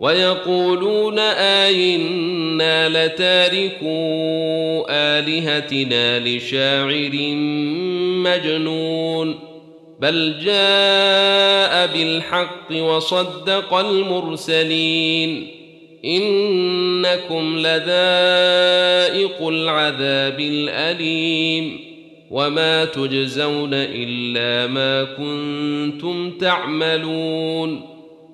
ويقولون آئنا لتاركو آلهتنا لشاعر مجنون بل جاء بالحق وصدق المرسلين إنكم لذائق العذاب الأليم وما تجزون إلا ما كنتم تعملون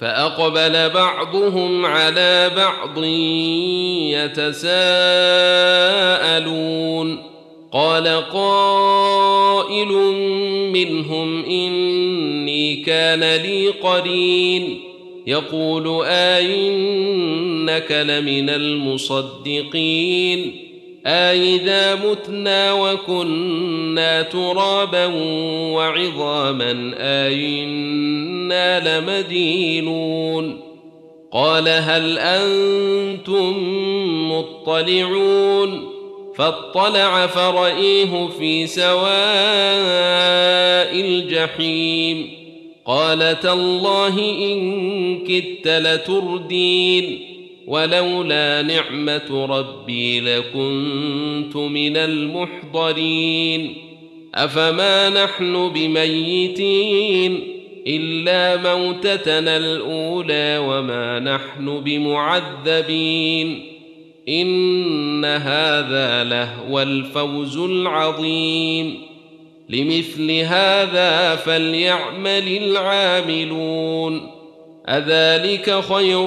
فأقبل بعضهم على بعض يتساءلون. قال قائل منهم إني كان لي قرين. يقول أئنك لمن المصدقين. أإذا متنا وكنا ترابا وعظاما أئنا لمدينون قال هل أنتم مطلعون فاطلع فرأيه في سواء الجحيم قال تالله إن كدت لتردين ولولا نعمة ربي لكنت من المحضرين. أفما نحن بميتين إلا موتتنا الأولى وما نحن بمعذبين. إن هذا لهو الفوز العظيم. لمثل هذا فليعمل العاملون. أذلك خير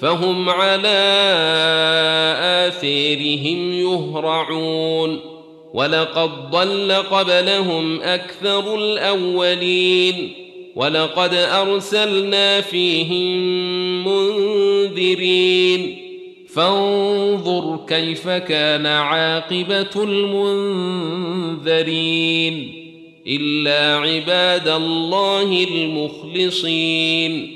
فهم على آثيرهم يهرعون. ولقد ضل قبلهم أكثر الأولين. ولقد أرسلنا فيهم منذرين. فانظر كيف كان عاقبة المنذرين. إلا عباد الله المخلصين.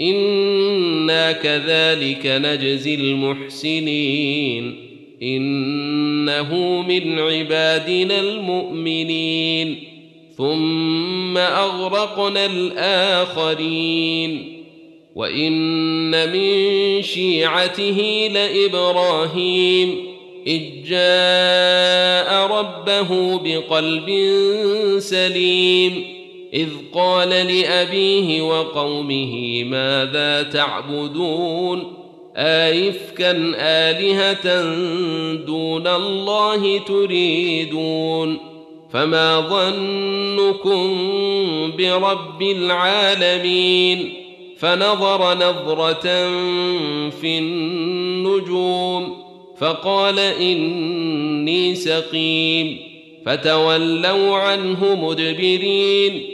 أنا كذلك نجزي المحسنين انه من عبادنا المؤمنين ثم اغرقنا الاخرين وان من شيعته لابراهيم اذ جاء ربه بقلب سليم إذ قال لأبيه وقومه ماذا تعبدون؟ ايفكا آلهة دون الله تريدون؟ فما ظنكم برب العالمين؟ فنظر نظرة في النجوم فقال إني سقيم فتولوا عنه مدبرين.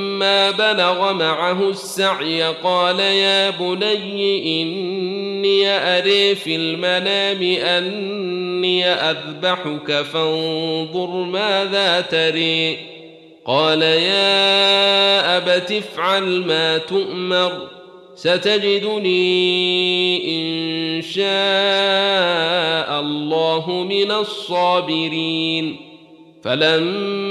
بلغ معه السعي قال يا بني إني أري في المنام أني أذبحك فانظر ماذا تري. قال يا أبت افعل ما تؤمر ستجدني إن شاء الله من الصابرين. فلما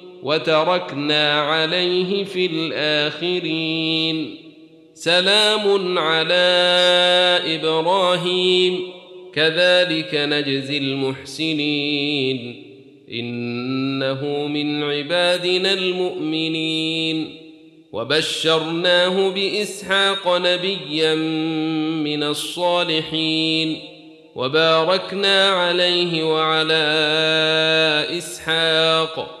وتركنا عليه في الآخرين. سلام على إبراهيم. كذلك نجزي المحسنين. إنه من عبادنا المؤمنين. وبشرناه بإسحاق نبيا من الصالحين. وباركنا عليه وعلى إسحاق.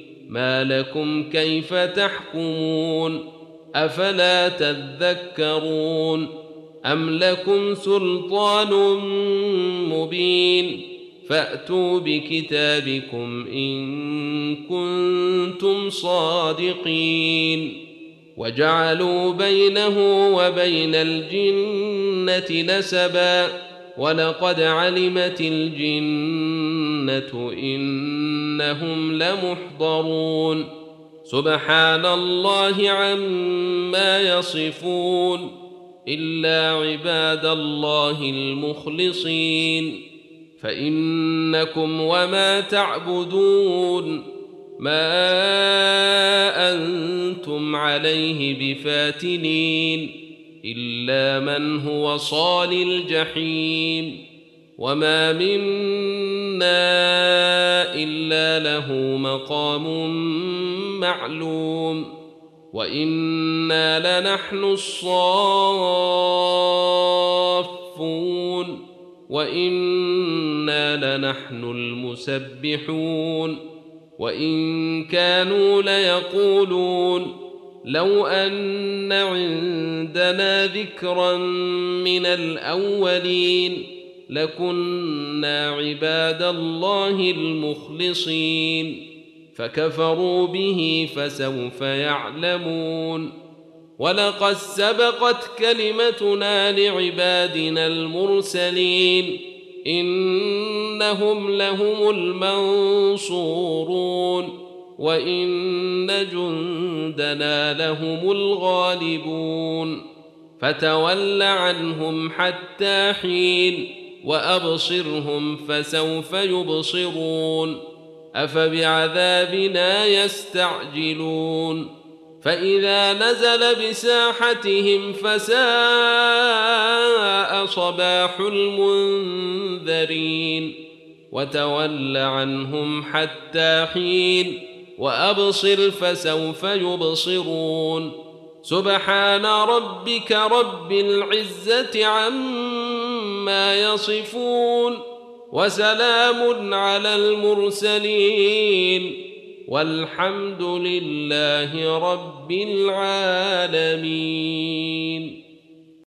ما لكم كيف تحكمون أفلا تذكرون أم لكم سلطان مبين فأتوا بكتابكم إن كنتم صادقين وجعلوا بينه وبين الجنة نسبا ولقد علمت الجنة إنهم لمحضرون. سبحان الله عما يصفون. إلا عباد الله المخلصين. فإنكم وما تعبدون. ما أنتم عليه بفاتنين. إلا من هو صال الجحيم. وما منا الا له مقام معلوم وأنا لنحن الصافون وأنا لنحن المسبحون وان كانوا ليقولون لو ان عندنا ذكرا من الاولين لكنا عباد الله المخلصين فكفروا به فسوف يعلمون ولقد سبقت كلمتنا لعبادنا المرسلين انهم لهم المنصورون وان جندنا لهم الغالبون فتول عنهم حتى حين وأبصرهم فسوف يبصرون أفبعذابنا يستعجلون فإذا نزل بساحتهم فساء صباح المنذرين وتول عنهم حتى حين وأبصر فسوف يبصرون سبحان ربك رب العزة عما يصفون وسلام على المرسلين والحمد لله رب العالمين